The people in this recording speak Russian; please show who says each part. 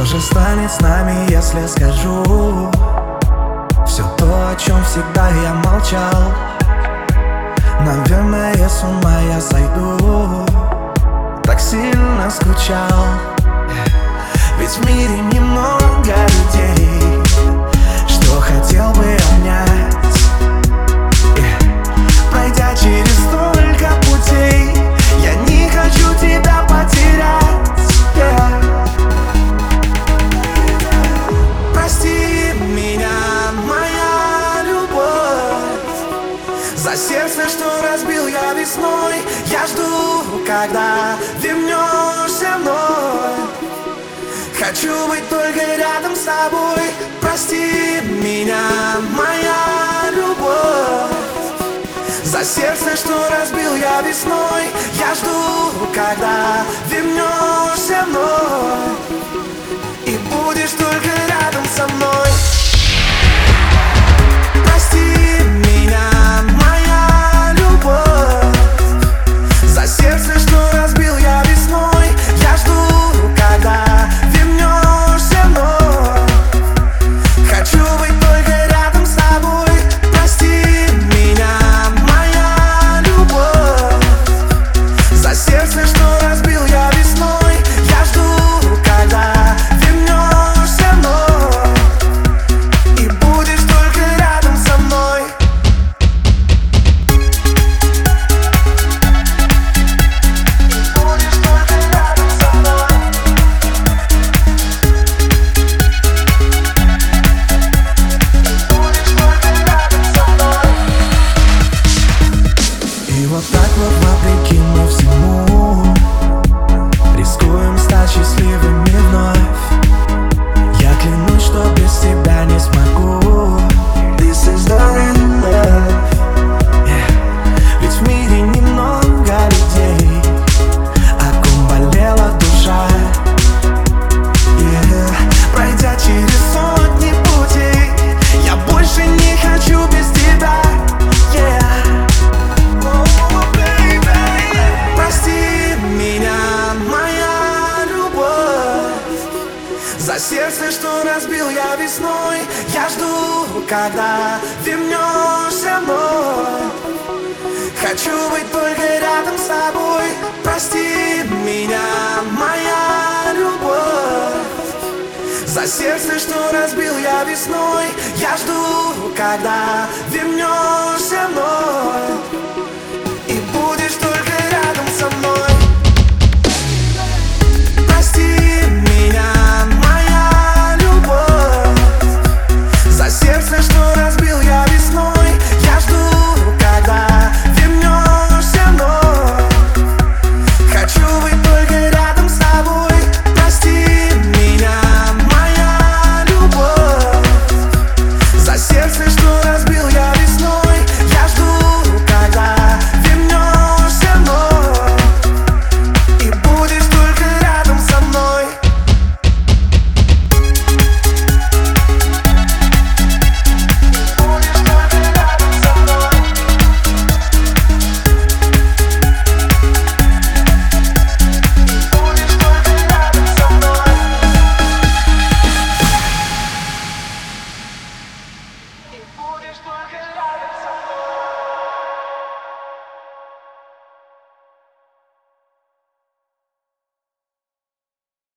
Speaker 1: Что же станет с нами, если скажу Все то, о чем всегда я молчал. Наверное, с ума я сойду. Так сильно скучал. Ведь в мире немного весной. Я жду, когда вернешься вновь. Хочу быть только рядом с тобой. Прости меня, моя любовь. За сердце, что разбил я весной вот так вот вопреки мы всему. Рискуем стать счастливыми что разбил я весной. Я жду, когда вернешься вновь Хочу быть только рядом с тобой. Прости меня, моя любовь. За сердце, что разбил я весной. Я жду, когда вернешься вновь